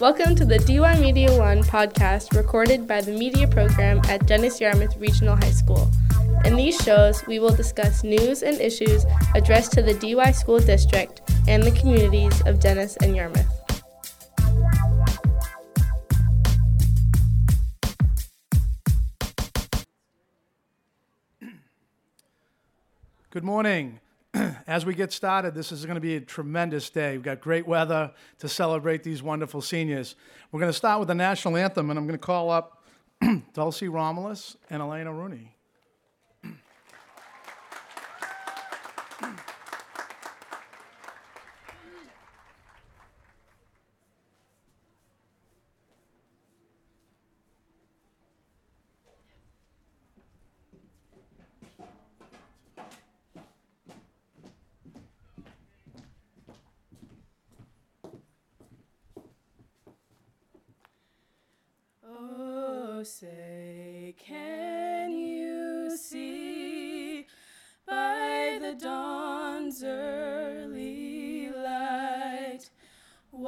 Welcome to the DY Media One podcast recorded by the media program at Dennis Yarmouth Regional High School. In these shows, we will discuss news and issues addressed to the DY School District and the communities of Dennis and Yarmouth. Good morning. As we get started, this is going to be a tremendous day. We've got great weather to celebrate these wonderful seniors. We're going to start with the national anthem, and I'm going to call up Dulcie Romulus and Elena Rooney.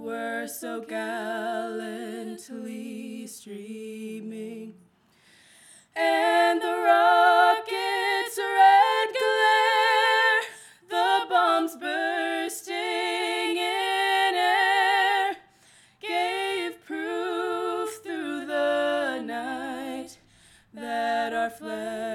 were so gallantly streaming. And the rocket's red glare the bombs bursting in air gave proof through the night that our flag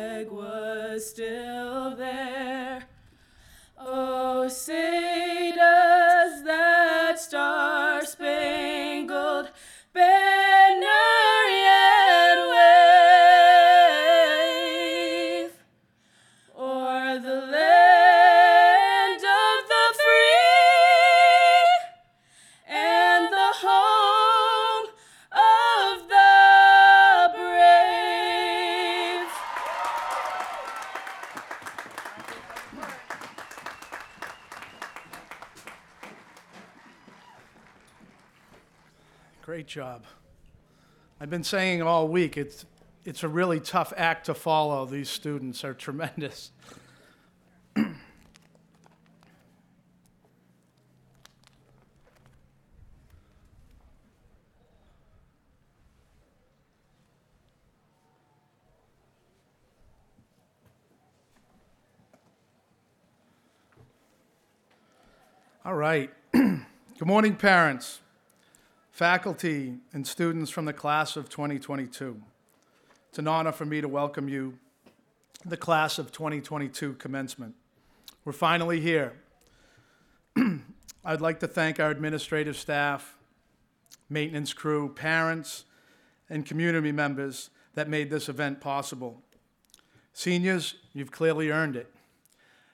job. I've been saying all week, it's, it's a really tough act to follow. These students are tremendous. All right. Good morning, parents faculty, and students from the class of 2022. It's an honor for me to welcome you the class of 2022 commencement. We're finally here. I'd like to thank our administrative staff, maintenance crew, parents, and community members that made this event possible. Seniors, you've clearly earned it.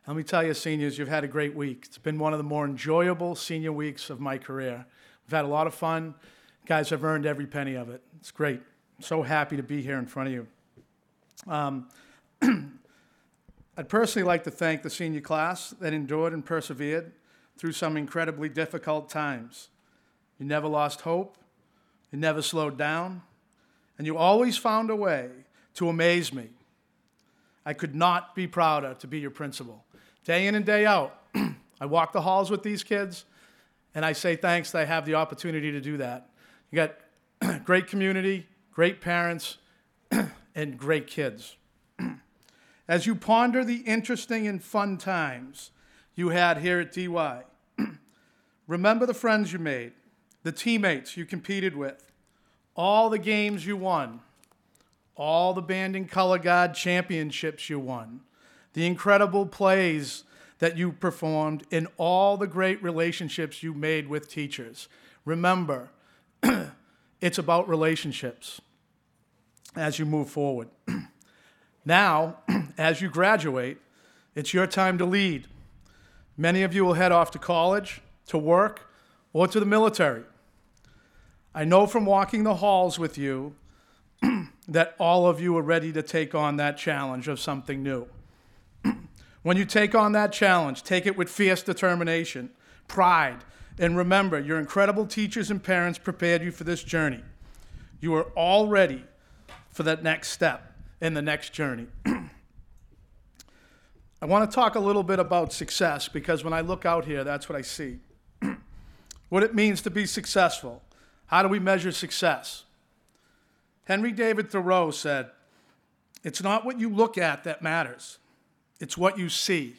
Let me tell you, seniors, you've had a great week. It's been one of the more enjoyable senior weeks of my career. We've had a lot of fun. Guys have earned every penny of it. It's great. I'm so happy to be here in front of you. Um, I'd personally like to thank the senior class that endured and persevered through some incredibly difficult times. You never lost hope, you never slowed down, and you always found a way to amaze me. I could not be prouder to be your principal. Day in and day out, I walk the halls with these kids, and I say thanks that I have the opportunity to do that. You got great community, great parents, and great kids. As you ponder the interesting and fun times you had here at DY, remember the friends you made, the teammates you competed with, all the games you won, all the band and color guard championships you won, the incredible plays that you performed, in all the great relationships you made with teachers. Remember, it's about relationships as you move forward. now, as you graduate, it's your time to lead. Many of you will head off to college, to work, or to the military. I know from walking the halls with you that all of you are ready to take on that challenge of something new. When you take on that challenge, take it with fierce determination, pride, and remember your incredible teachers and parents prepared you for this journey. You are all ready for that next step in the next journey. I want to talk a little bit about success because when I look out here, that's what I see. what it means to be successful. How do we measure success? Henry David Thoreau said, It's not what you look at that matters, it's what you see.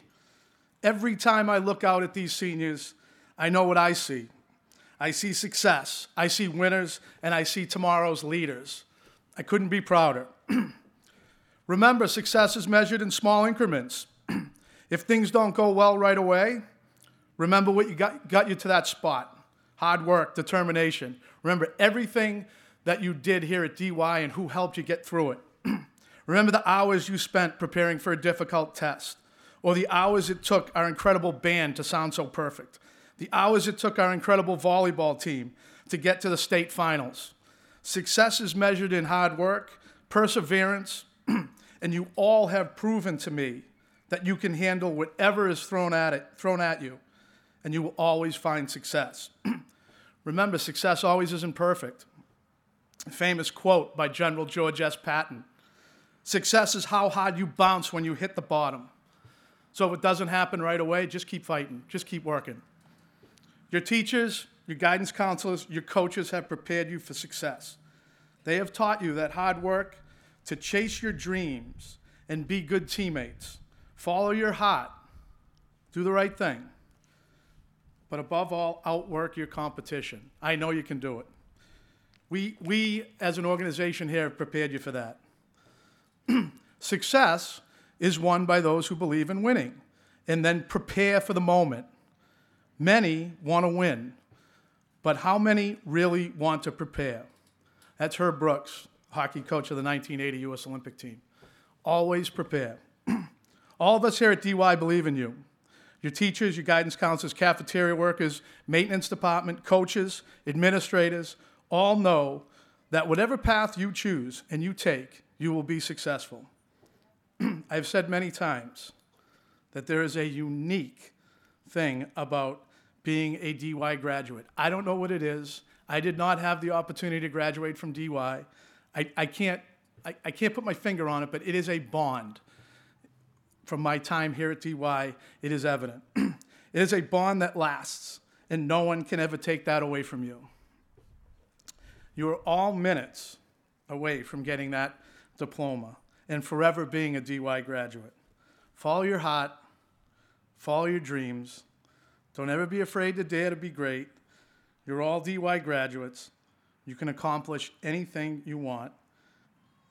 Every time I look out at these seniors, I know what I see. I see success, I see winners, and I see tomorrow's leaders. I couldn't be prouder. Remember, success is measured in small increments. if things don't go well right away, remember what you got, got you to that spot hard work, determination. Remember everything that you did here at DY and who helped you get through it. remember the hours you spent preparing for a difficult test, or the hours it took our incredible band to sound so perfect, the hours it took our incredible volleyball team to get to the state finals. Success is measured in hard work, perseverance, and you all have proven to me that you can handle whatever is thrown at it, thrown at you, and you will always find success. Remember, success always isn't perfect. A famous quote by General George S. Patton Success is how hard you bounce when you hit the bottom. So if it doesn't happen right away, just keep fighting, just keep working. Your teachers, your guidance counselors, your coaches have prepared you for success. They have taught you that hard work, to chase your dreams, and be good teammates. Follow your heart, do the right thing, but above all, outwork your competition. I know you can do it. We, we as an organization here, have prepared you for that. Success is won by those who believe in winning and then prepare for the moment. Many want to win, but how many really want to prepare? That's Herb Brooks, hockey coach of the 1980 U.S. Olympic team. Always prepare. All of us here at DY believe in you. Your teachers, your guidance counselors, cafeteria workers, maintenance department, coaches, administrators, all know that whatever path you choose and you take, you will be successful. I've said many times that there is a unique thing about being a DY graduate. I don't know what it is. I did not have the opportunity to graduate from DY. I, I, can't, I, I can't put my finger on it, but it is a bond. From my time here at DY, it is evident. it is a bond that lasts, and no one can ever take that away from you. You are all minutes away from getting that diploma and forever being a DY graduate. Follow your heart, follow your dreams. Don't ever be afraid to dare to be great. You're all DY graduates. You can accomplish anything you want,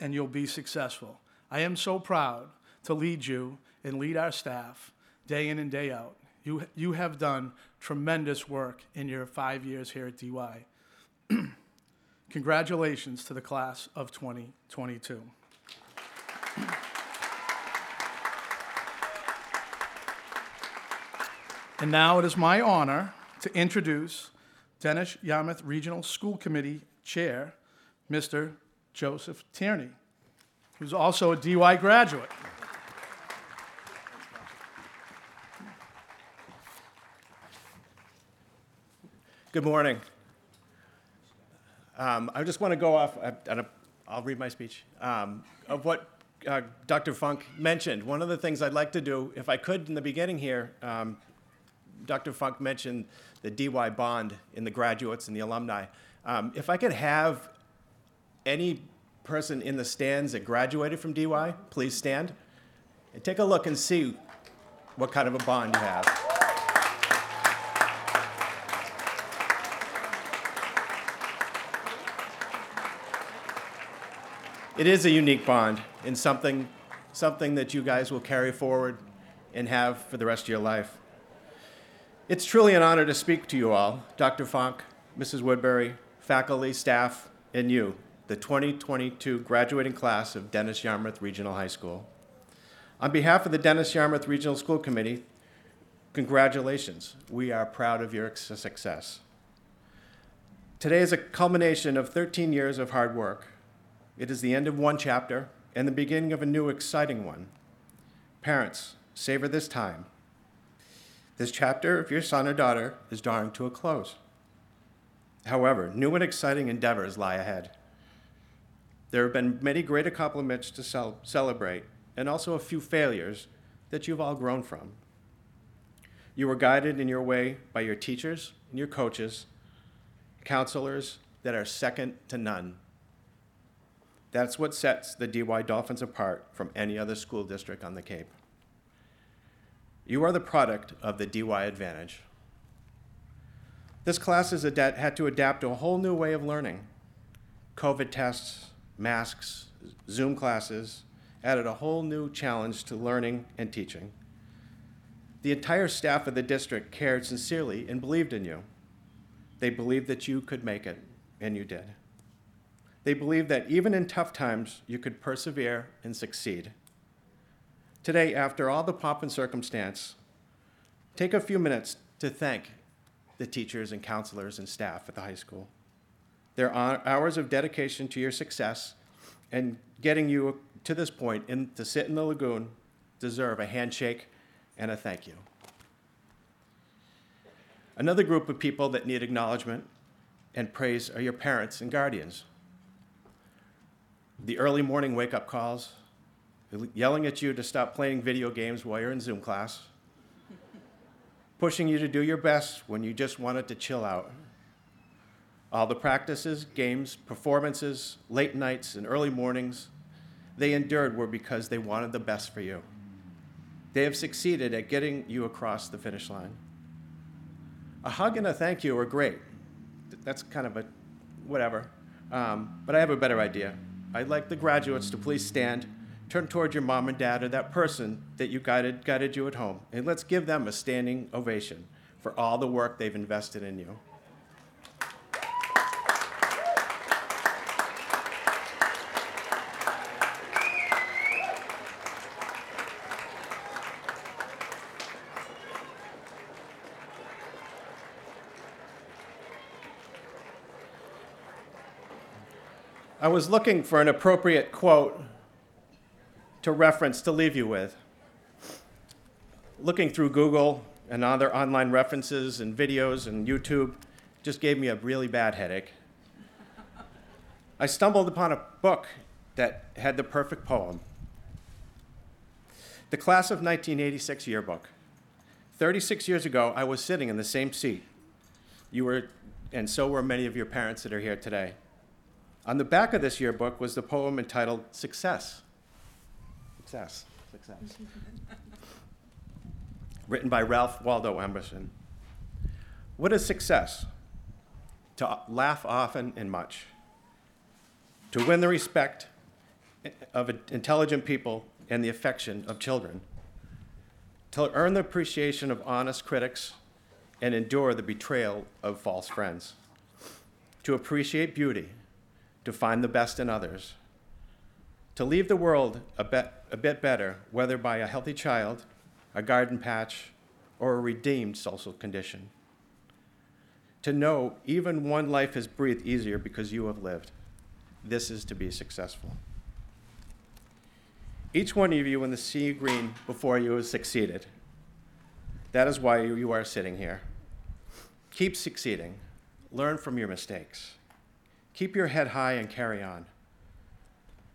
and you'll be successful. I am so proud to lead you and lead our staff day in and day out. You, you have done tremendous work in your five years here at DY. Congratulations to the class of 2022. And now it is my honor to introduce Dennis Yarmouth Regional School Committee Chair, Mr. Joseph Tierney, who's also a DY graduate. Good morning. Um, I just want to go off, I, I, I'll read my speech, um, of what uh, Dr. Funk mentioned. One of the things I'd like to do, if I could in the beginning here, um, Dr. Funk mentioned the DY bond in the graduates and the alumni. Um, if I could have any person in the stands that graduated from DY, please stand and take a look and see what kind of a bond you have. It is a unique bond and something, something that you guys will carry forward and have for the rest of your life. It's truly an honor to speak to you all, Dr. Funk, Mrs. Woodbury, faculty, staff, and you, the 2022 graduating class of Dennis Yarmouth Regional High School. On behalf of the Dennis Yarmouth Regional School Committee, congratulations. We are proud of your success. Today is a culmination of 13 years of hard work It is the end of one chapter and the beginning of a new, exciting one. Parents, savor this time. This chapter of your son or daughter is drawing to a close. However, new and exciting endeavors lie ahead. There have been many great accomplishments to cel- celebrate, and also a few failures that you've all grown from. You were guided in your way by your teachers and your coaches, counselors that are second to none. That's what sets the DY Dolphins apart from any other school district on the Cape. You are the product of the DY Advantage. This class has ad- had to adapt to a whole new way of learning. COVID tests, masks, Zoom classes added a whole new challenge to learning and teaching. The entire staff of the district cared sincerely and believed in you. They believed that you could make it, and you did. They believed that even in tough times, you could persevere and succeed. Today, after all the pomp and circumstance, take a few minutes to thank the teachers and counselors and staff at the high school. Their hours of dedication to your success and getting you to this point in, to sit in the lagoon deserve a handshake and a thank you. Another group of people that need acknowledgement and praise are your parents and guardians. The early morning wake up calls, yelling at you to stop playing video games while you're in Zoom class, pushing you to do your best when you just wanted to chill out. All the practices, games, performances, late nights, and early mornings they endured were because they wanted the best for you. They have succeeded at getting you across the finish line. A hug and a thank you are great. That's kind of a whatever. Um, but I have a better idea. I'd like the graduates to please stand, turn toward your mom and dad or that person that you guided, guided you at home, and let's give them a standing ovation for all the work they've invested in you. I was looking for an appropriate quote to reference to leave you with. Looking through Google and other online references and videos and YouTube just gave me a really bad headache. I stumbled upon a book that had the perfect poem. The class of 1986 yearbook. 36 years ago, I was sitting in the same seat. You were, and so were many of your parents that are here today. On the back of this yearbook was the poem entitled Success. Success. Success. Written by Ralph Waldo Emerson. What is success? To laugh often and much. To win the respect of intelligent people and the affection of children. To earn the appreciation of honest critics and endure the betrayal of false friends. To appreciate beauty to find the best in others, to leave the world a bit, a bit better, whether by a healthy child, a garden patch, or a redeemed social condition. To know even one life has breathed easier because you have lived. This is to be successful. Each one of you in the sea green before you has succeeded. That is why you are sitting here. Keep succeeding. Learn from your mistakes. Keep your head high and carry on.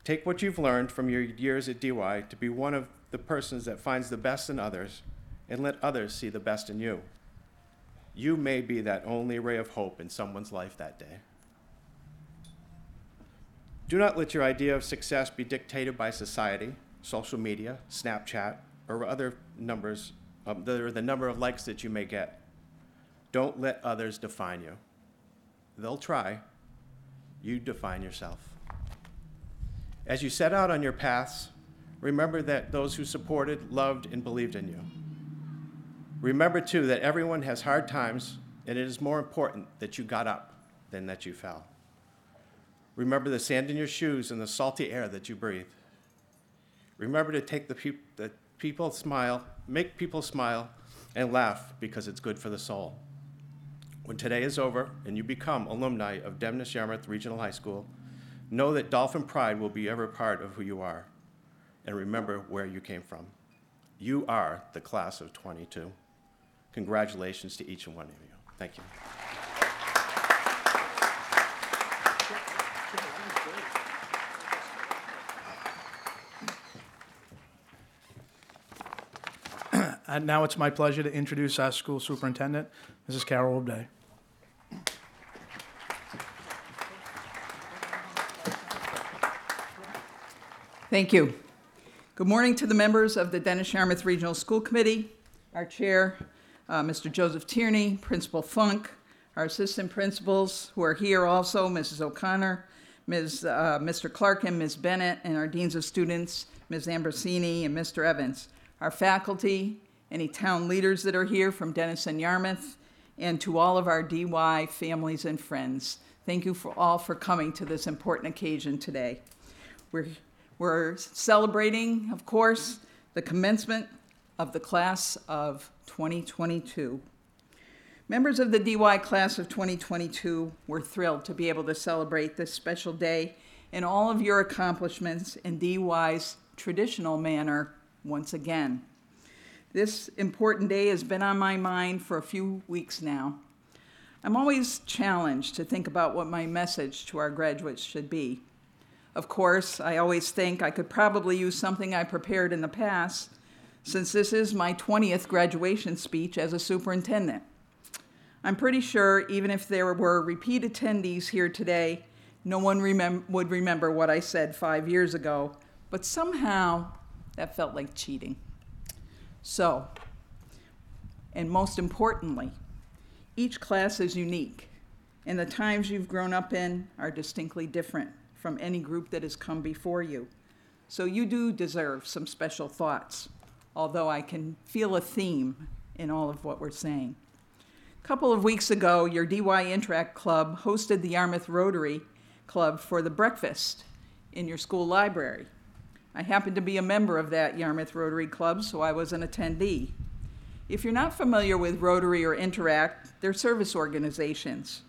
Take what you've learned from your years at DY to be one of the persons that finds the best in others and let others see the best in you. You may be that only ray of hope in someone's life that day. Do not let your idea of success be dictated by society, social media, Snapchat, or other numbers, um, the, the number of likes that you may get. Don't let others define you. They'll try, you define yourself. As you set out on your paths, remember that those who supported, loved, and believed in you. Remember, too, that everyone has hard times, and it is more important that you got up than that you fell. Remember the sand in your shoes and the salty air that you breathe. Remember to take the, pe- the people smile, make people smile, and laugh because it's good for the soul. When today is over and you become alumni of Dennis Yarmouth Regional High School, Know that Dolphin Pride will be ever part of who you are. And remember where you came from. You are the class of 22. Congratulations to each and one of you. Thank you. And uh, now it's my pleasure to introduce our school superintendent, Mrs. Carol O'Day. Thank you. Good morning to the members of the Dennis Yarmouth Regional School Committee, our chair, uh, Mr. Joseph Tierney, Principal Funk, our assistant principals who are here also, Mrs. O'Connor, Ms., uh, Mr. Clark and Ms. Bennett, and our deans of students, Ms. Ambrosini and Mr. Evans, our faculty, any town leaders that are here from Dennis and Yarmouth, and to all of our DY families and friends. Thank you for all for coming to this important occasion today. We're, we're celebrating, of course, the commencement of the class of 2022. Members of the DY class of 2022 were thrilled to be able to celebrate this special day and all of your accomplishments in DY's traditional manner once again. This important day has been on my mind for a few weeks now. I'm always challenged to think about what my message to our graduates should be. Of course, I always think I could probably use something I prepared in the past, since this is my 20th graduation speech as a superintendent. I'm pretty sure even if there were repeat attendees here today, no one remem- would remember what I said five years ago, but somehow that felt like cheating. So, and most importantly, each class is unique, and the times you've grown up in are distinctly different from any group that has come before you. So you do deserve some special thoughts, although I can feel a theme in all of what we're saying. A couple of weeks ago, your DY Interact Club hosted the Yarmouth Rotary Club for the breakfast in your school library. I happen to be a member of that Yarmouth Rotary Club, so I was an attendee. If you're not familiar with Rotary or Interact, they're service organizations.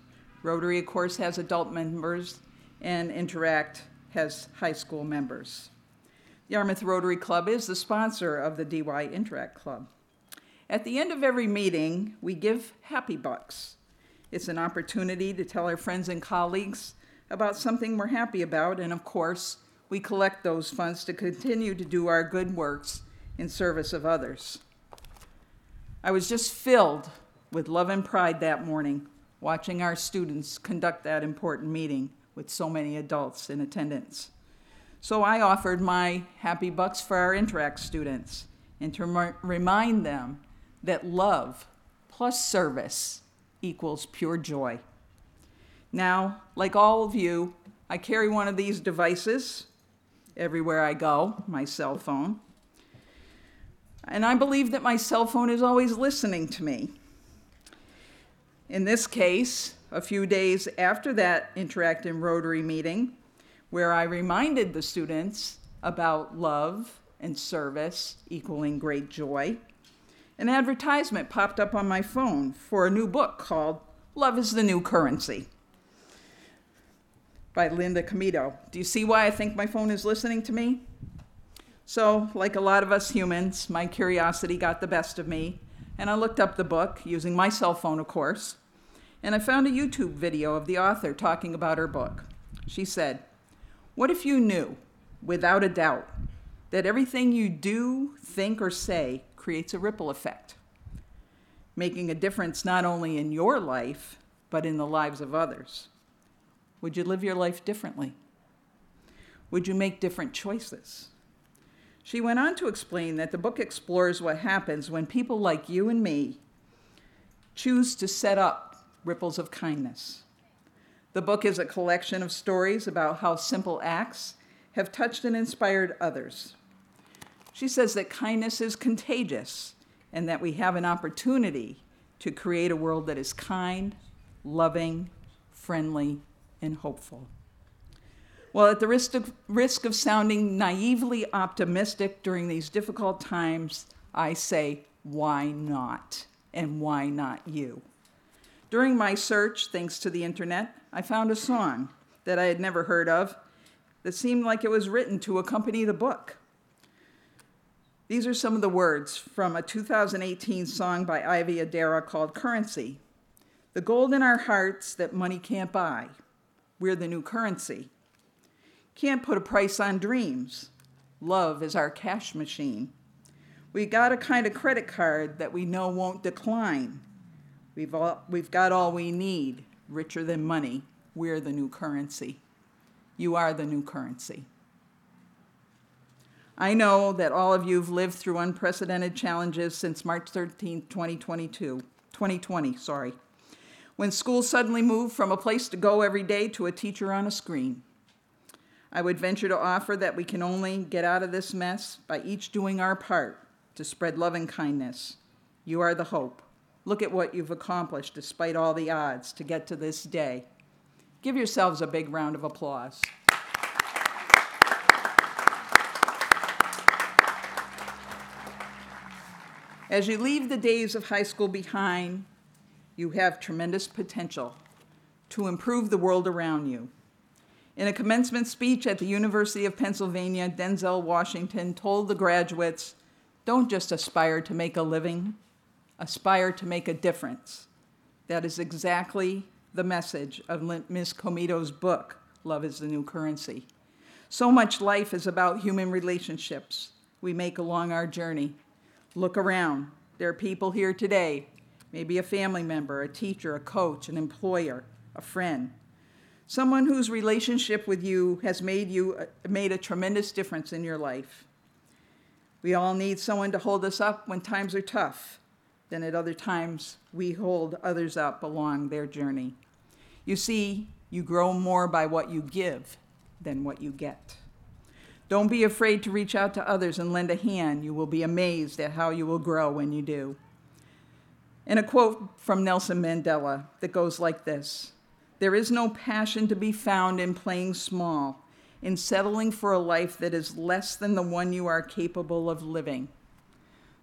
Rotary, of course, has adult members, and Interact has high school members. The Yarmouth Rotary Club is the sponsor of the DY Interact Club. At the end of every meeting, we give Happy Bucks. It's an opportunity to tell our friends and colleagues about something we're happy about, and of course, we collect those funds to continue to do our good works in service of others. I was just filled with love and pride that morning watching our students conduct that important meeting with so many adults in attendance. So I offered my happy bucks for our Interact students and to rem- remind them that love plus service equals pure joy. Now, like all of you, I carry one of these devices everywhere I go, my cell phone. And I believe that my cell phone is always listening to me. In this case, a few days after that interactive Rotary meeting, where I reminded the students about love and service equaling great joy, an advertisement popped up on my phone for a new book called Love is the New Currency by Linda Comito. Do you see why I think my phone is listening to me? So, like a lot of us humans, my curiosity got the best of me, and I looked up the book using my cell phone, of course, and I found a YouTube video of the author talking about her book. She said, What if you knew, without a doubt, that everything you do, think, or say creates a ripple effect, making a difference not only in your life, but in the lives of others? Would you live your life differently? Would you make different choices? She went on to explain that the book explores what happens when people like you and me choose to set up ripples of kindness. The book is a collection of stories about how simple acts have touched and inspired others. She says that kindness is contagious and that we have an opportunity to create a world that is kind, loving, friendly, and hopeful. Well, at the risk of, risk of sounding naively optimistic during these difficult times, I say, why not? And why not you? During my search, thanks to the internet, I found a song that I had never heard of that seemed like it was written to accompany the book. These are some of the words from a 2018 song by Ivy Adara called Currency. The gold in our hearts that money can't buy. We're the new currency. Can't put a price on dreams. Love is our cash machine. We got a kind of credit card that we know won't decline. We've, all, we've got all we need, richer than money. We're the new currency. You are the new currency. I know that all of you have lived through unprecedented challenges since March 13, 2022, 2020, sorry, when school suddenly moved from a place to go every day to a teacher on a screen. I would venture to offer that we can only get out of this mess by each doing our part to spread love and kindness. You are the hope. Look at what you've accomplished despite all the odds to get to this day. Give yourselves a big round of applause. As you leave the days of high school behind, you have tremendous potential to improve the world around you. In a commencement speech at the University of Pennsylvania, Denzel Washington told the graduates don't just aspire to make a living, aspire to make a difference. That is exactly the message of Ms. Comito's book, Love is the New Currency. So much life is about human relationships we make along our journey. Look around. There are people here today, maybe a family member, a teacher, a coach, an employer, a friend. Someone whose relationship with you has made you uh, made a tremendous difference in your life. We all need someone to hold us up when times are tough. Then at other times, we hold others up along their journey. You see, you grow more by what you give than what you get. Don't be afraid to reach out to others and lend a hand. You will be amazed at how you will grow when you do. And a quote from Nelson Mandela that goes like this There is no passion to be found in playing small in settling for a life that is less than the one you are capable of living.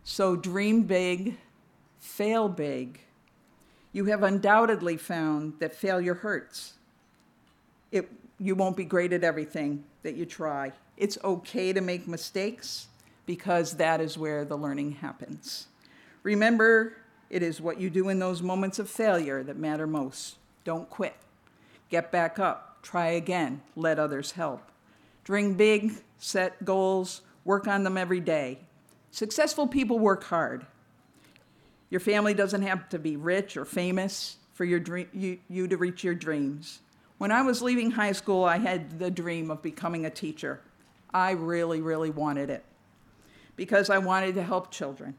So dream big, fail big. You have undoubtedly found that failure hurts. It, you won't be great at everything that you try. It's okay to make mistakes because that is where the learning happens. Remember, it is what you do in those moments of failure that matter most. Don't quit. Get back up try again, let others help. Dream big, set goals, work on them every day. Successful people work hard. Your family doesn't have to be rich or famous for your dream, you, you to reach your dreams. When I was leaving high school, I had the dream of becoming a teacher. I really, really wanted it because I wanted to help children.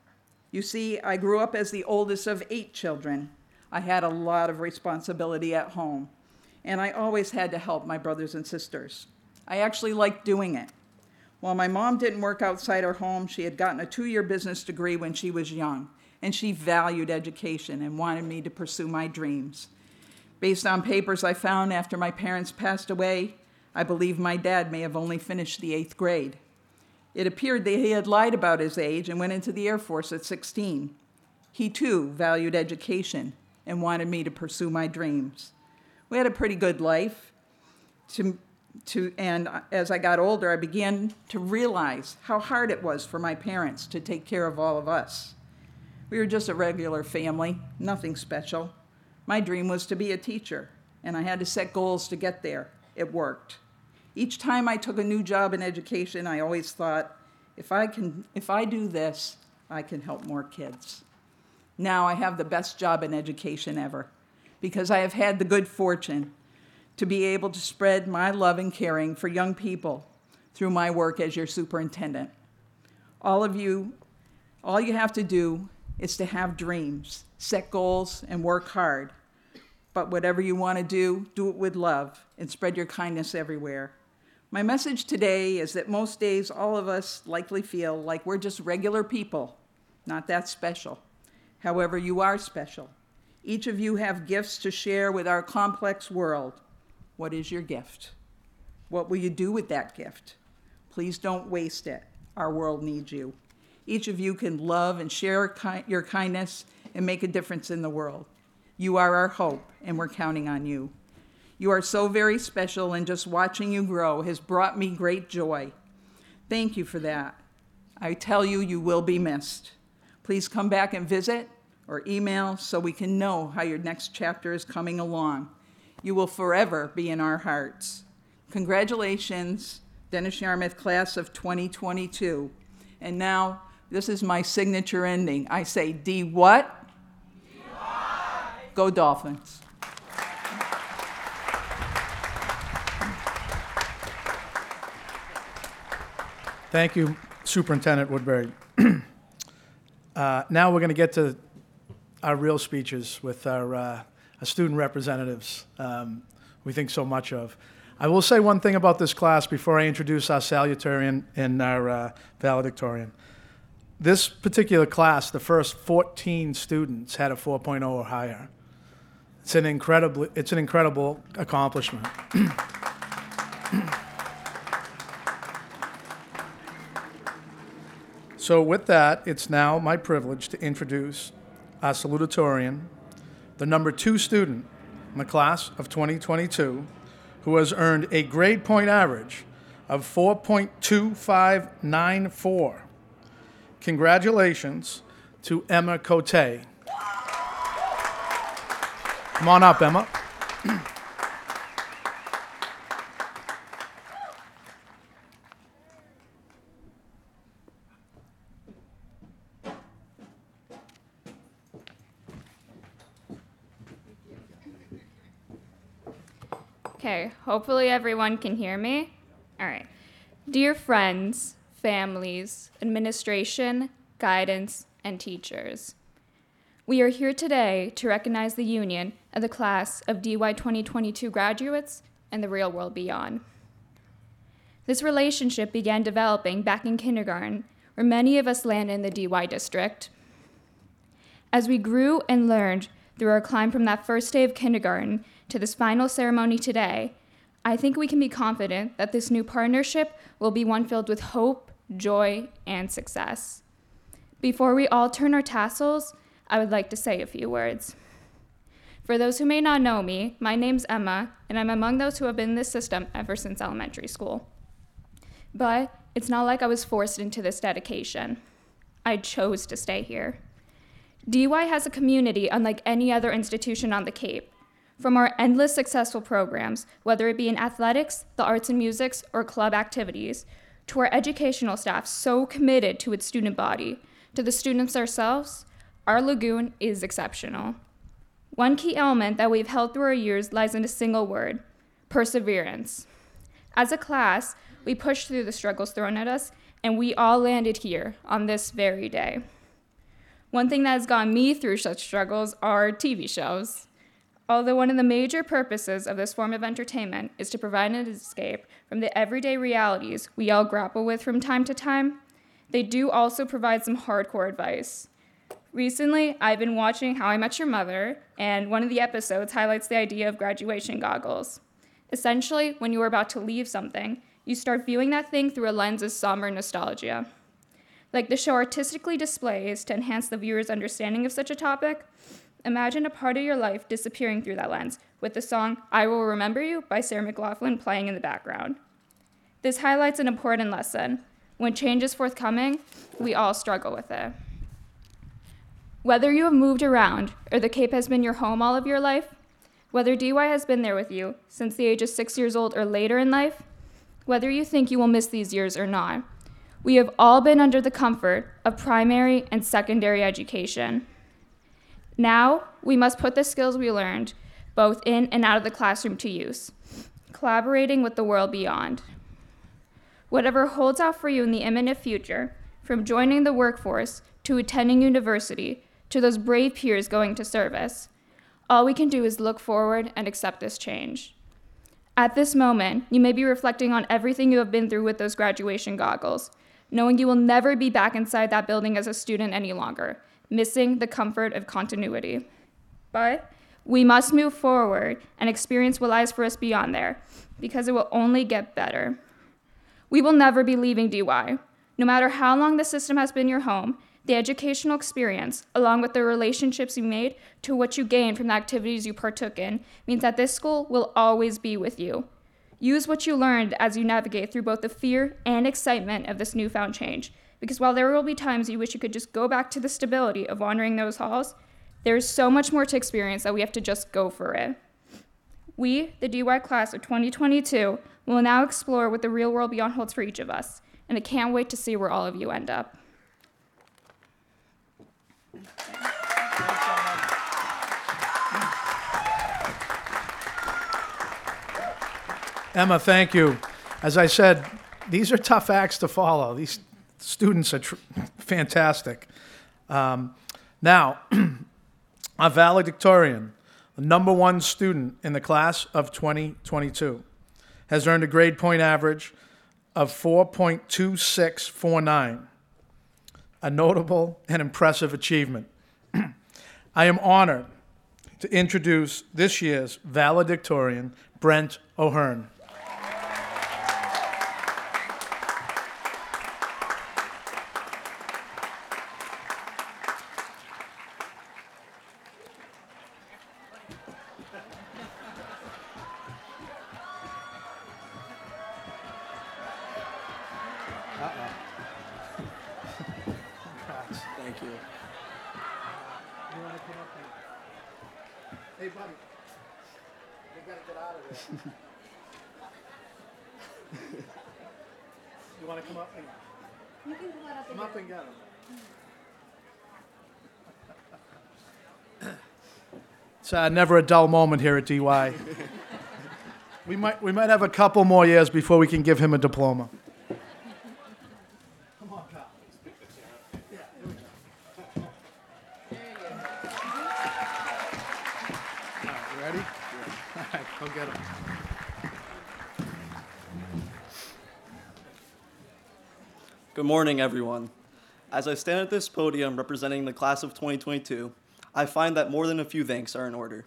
You see, I grew up as the oldest of eight children. I had a lot of responsibility at home and I always had to help my brothers and sisters. I actually liked doing it. While my mom didn't work outside her home, she had gotten a two year business degree when she was young, and she valued education and wanted me to pursue my dreams. Based on papers I found after my parents passed away, I believe my dad may have only finished the eighth grade. It appeared that he had lied about his age and went into the Air Force at 16. He too valued education and wanted me to pursue my dreams we had a pretty good life. To, to, and as I got older, I began to realize how hard it was for my parents to take care of all of us. We were just a regular family, nothing special. My dream was to be a teacher, and I had to set goals to get there. It worked. Each time I took a new job in education, I always thought, if I can if I do this, I can help more kids. Now I have the best job in education ever because I have had the good fortune to be able to spread my love and caring for young people through my work as your superintendent. All of you, all you have to do is to have dreams, set goals, and work hard. But whatever you want to do, do it with love and spread your kindness everywhere. My message today is that most days all of us likely feel like we're just regular people, not that special. However, you are special. Each of you have gifts to share with our complex world. What is your gift? What will you do with that gift? Please don't waste it. Our world needs you. Each of you can love and share your kindness and make a difference in the world. You are our hope, and we're counting on you. You are so very special, and just watching you grow has brought me great joy. Thank you for that. I tell you, you will be missed. Please come back and visit or email so we can know how your next chapter is coming along. You will forever be in our hearts. Congratulations, Dennis Yarmouth class of 2022. And now, this is my signature ending. I say, D what? Go Dolphins. Thank you, Superintendent Woodbury. uh, now we're going to get to our real speeches with our, uh, our student representatives um, we think so much of. I will say one thing about this class before I introduce our salutarian and our uh, valedictorian. This particular class, the first 14 students had a 4.0 or higher. It's an incredible, it's an incredible accomplishment. So with that, it's now my privilege to introduce our salutatorian, the number two student in the class of 2022, who has earned a grade point average of 4.2594. Congratulations to Emma Cote. Come on up, Emma. Okay, hopefully everyone can hear me. All right. Dear friends, families, administration, guidance, and teachers, we are here today to recognize the union of the class of DY 2022 graduates and the real world beyond. This relationship began developing back in kindergarten, where many of us landed in the DY district. As we grew and learned through our climb from that first day of kindergarten to this final ceremony today, I think we can be confident that this new partnership will be one filled with hope, joy, and success. Before we all turn our tassels, I would like to say a few words. For those who may not know me, my name's Emma, and I'm among those who have been in this system ever since elementary school. But it's not like I was forced into this dedication. I chose to stay here. DY has a community unlike any other institution on the Cape. From our endless successful programs, whether it be in athletics, the arts and musics, or club activities, to our educational staff so committed to its student body, to the students ourselves, our lagoon is exceptional. One key element that we've held through our years lies in a single word perseverance. As a class, we pushed through the struggles thrown at us, and we all landed here on this very day. One thing that has gotten me through such struggles are TV shows. Although one of the major purposes of this form of entertainment is to provide an escape from the everyday realities we all grapple with from time to time, they do also provide some hardcore advice. Recently, I've been watching How I Met Your Mother, and one of the episodes highlights the idea of graduation goggles. Essentially, when you are about to leave something, you start viewing that thing through a lens of somber nostalgia. Like the show artistically displays to enhance the viewer's understanding of such a topic, imagine a part of your life disappearing through that lens, with the song I Will Remember You by Sarah McLachlan playing in the background. This highlights an important lesson. When change is forthcoming, we all struggle with it. Whether you have moved around or the Cape has been your home all of your life, whether DY has been there with you since the age of six years old or later in life, whether you think you will miss these years or not, we have all been under the comfort of primary and secondary education. Now, we must put the skills we learned both in and out of the classroom to use, collaborating with the world beyond. Whatever holds out for you in the imminent future, from joining the workforce to attending university to those brave peers going to service, all we can do is look forward and accept this change. At this moment, you may be reflecting on everything you have been through with those graduation goggles, knowing you will never be back inside that building as a student any longer, missing the comfort of continuity. But we must move forward and experience what lies for us beyond there, because it will only get better. We will never be leaving DY. No matter how long the system has been your home, The educational experience, along with the relationships you made to what you gained from the activities you partook in, means that this school will always be with you. Use what you learned as you navigate through both the fear and excitement of this newfound change. Because while there will be times you wish you could just go back to the stability of wandering those halls, there is so much more to experience that we have to just go for it. We, the DY class of 2022, will now explore what the real world beyond holds for each of us, and I can't wait to see where all of you end up. Emma, thank you. As I said, these are tough acts to follow. These students are tr- fantastic. Um, now, our valedictorian, the number one student in the class of 2022, has earned a grade point average of 4.2649, a notable and impressive achievement. I am honored to introduce this year's valedictorian, Brent O'Hearn. Thank you. Hey, buddy. You gotta get out of there. you wanna come up and? You can come up and get him. It's uh, never a dull moment here at DY. we might we might have a couple more years before we can give him a diploma. Come on, pal. Yeah, here we go. All right, you ready? All right, go get him. Good morning, everyone. As I stand at this podium representing the class of 2022, I find that more than a few thanks are in order.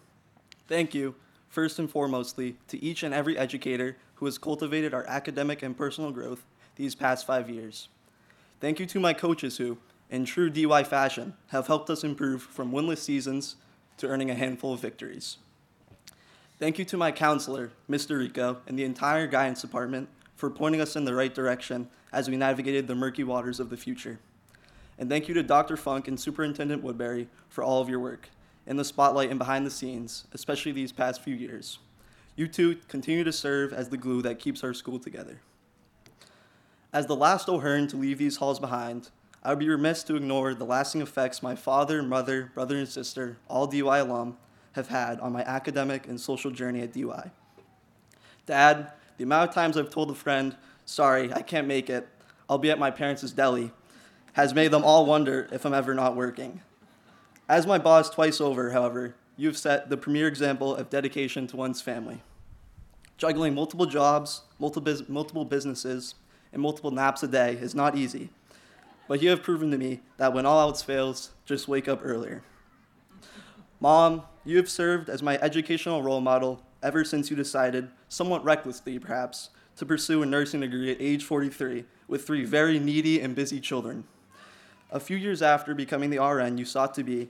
Thank you, first and foremostly, to each and every educator who has cultivated our academic and personal growth these past five years. Thank you to my coaches who, in true DY fashion, have helped us improve from winless seasons to earning a handful of victories. Thank you to my counselor, Mr. Rico, and the entire guidance department for pointing us in the right direction as we navigated the murky waters of the future. And thank you to Dr. Funk and Superintendent Woodbury for all of your work in the spotlight and behind the scenes, especially these past few years. You two continue to serve as the glue that keeps our school together. As the last O'Hearn to leave these halls behind, I would be remiss to ignore the lasting effects my father, mother, brother, and sister, all DY alum, have had on my academic and social journey at DY. Dad, the amount of times I've told a friend, sorry, I can't make it, I'll be at my parents' deli, has made them all wonder if I'm ever not working. As my boss twice over, however, you've set the premier example of dedication to one's family. Juggling multiple jobs, multiple, multiple businesses, and multiple naps a day is not easy, but you have proven to me that when all else fails, just wake up earlier. Mom, you have served as my educational role model ever since you decided, somewhat recklessly perhaps, to pursue a nursing degree at age 43 with three very needy and busy children. A few years after becoming the RN you sought to be,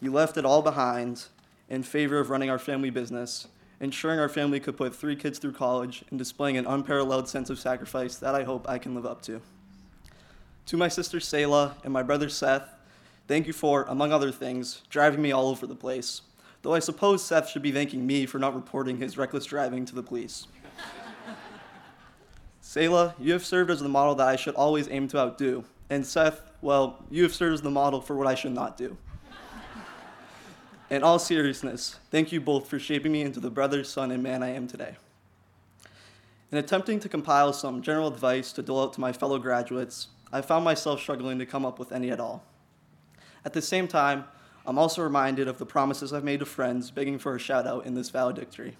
you left it all behind in favor of running our family business, ensuring our family could put three kids through college and displaying an unparalleled sense of sacrifice that I hope I can live up to. To my sister Selah and my brother Seth, thank you for, among other things, driving me all over the place. Though I suppose Seth should be thanking me for not reporting his reckless driving to the police. Selah, you have served as the model that I should always aim to outdo. And Seth, well, you have served as the model for what I should not do. In all seriousness, thank you both for shaping me into the brother, son, and man I am today. In attempting to compile some general advice to dole out to my fellow graduates, I found myself struggling to come up with any at all. At the same time, I'm also reminded of the promises I've made to friends begging for a shout out in this valedictory.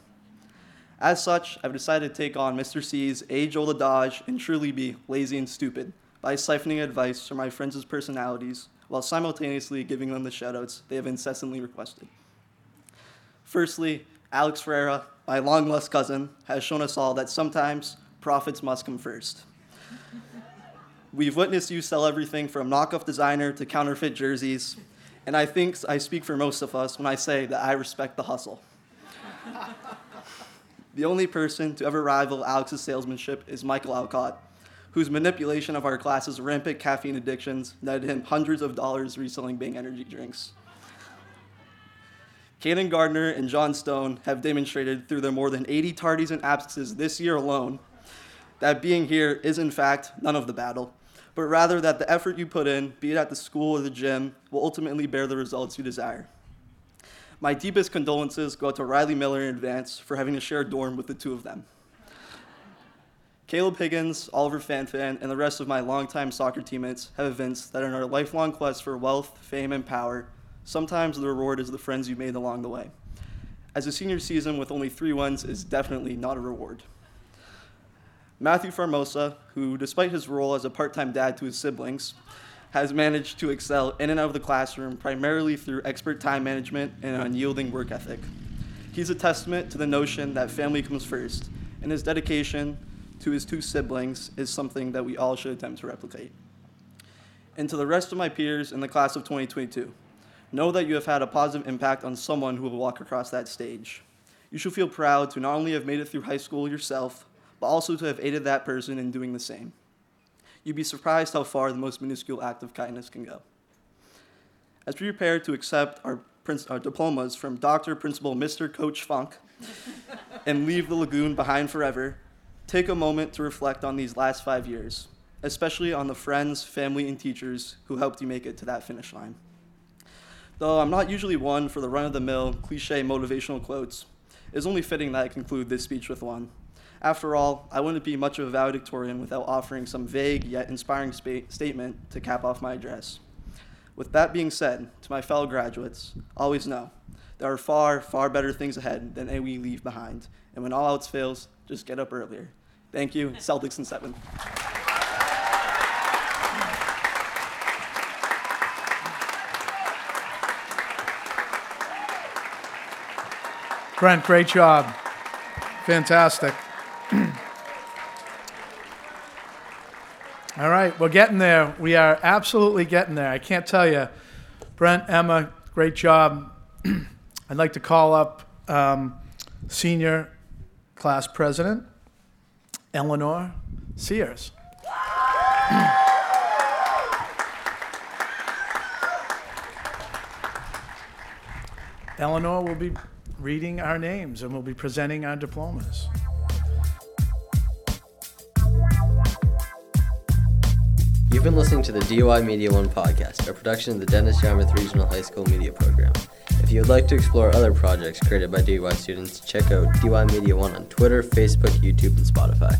As such, I've decided to take on Mr. C's age old adage and truly be lazy and stupid by siphoning advice from my friends' personalities while simultaneously giving them the shoutouts they have incessantly requested. Firstly, Alex Ferreira, my long lost cousin, has shown us all that sometimes profits must come first. We've witnessed you sell everything from knockoff designer to counterfeit jerseys, and I think I speak for most of us when I say that I respect the hustle. the only person to ever rival Alex's salesmanship is Michael Alcott, whose manipulation of our class's rampant caffeine addictions netted him hundreds of dollars reselling Bang energy drinks. Kaden Gardner and John Stone have demonstrated through their more than 80 tardies and absences this year alone that being here is, in fact, none of the battle, but rather that the effort you put in, be it at the school or the gym, will ultimately bear the results you desire. My deepest condolences go out to Riley Miller in advance for having to share a dorm with the two of them. Caleb Higgins, Oliver Fanfan, and the rest of my longtime soccer teammates have evinced that in our lifelong quest for wealth, fame, and power, sometimes the reward is the friends you made along the way. As a senior season with only three wins is definitely not a reward. Matthew Formosa, who, despite his role as a part time dad to his siblings, has managed to excel in and out of the classroom primarily through expert time management and an unyielding work ethic. He's a testament to the notion that family comes first, and his dedication to his two siblings is something that we all should attempt to replicate. And to the rest of my peers in the class of 2022, Know that you have had a positive impact on someone who will walk across that stage. You should feel proud to not only have made it through high school yourself, but also to have aided that person in doing the same. You'd be surprised how far the most minuscule act of kindness can go. As we prepare to accept our, our diplomas from Dr. Principal Mr. Coach Funk and leave the lagoon behind forever, take a moment to reflect on these last five years, especially on the friends, family, and teachers who helped you make it to that finish line. Though I'm not usually one for the run of the mill, cliche motivational quotes, it is only fitting that I conclude this speech with one. After all, I wouldn't be much of a valedictorian without offering some vague yet inspiring spa- statement to cap off my address. With that being said, to my fellow graduates, always know there are far, far better things ahead than any we leave behind. And when all else fails, just get up earlier. Thank you, Celtics in seven. Brent, great job. Fantastic. All right, we're getting there. We are absolutely getting there. I can't tell you. Brent, Emma, great job. I'd like to call up um, senior class president, Eleanor Sears. Eleanor will be reading our names and we'll be presenting our diplomas. You've been listening to the DY Media One podcast, a production of the Dennis Yarmouth Regional High School Media Program. If you would like to explore other projects created by DY students, check out DY Media One on Twitter, Facebook, YouTube, and Spotify.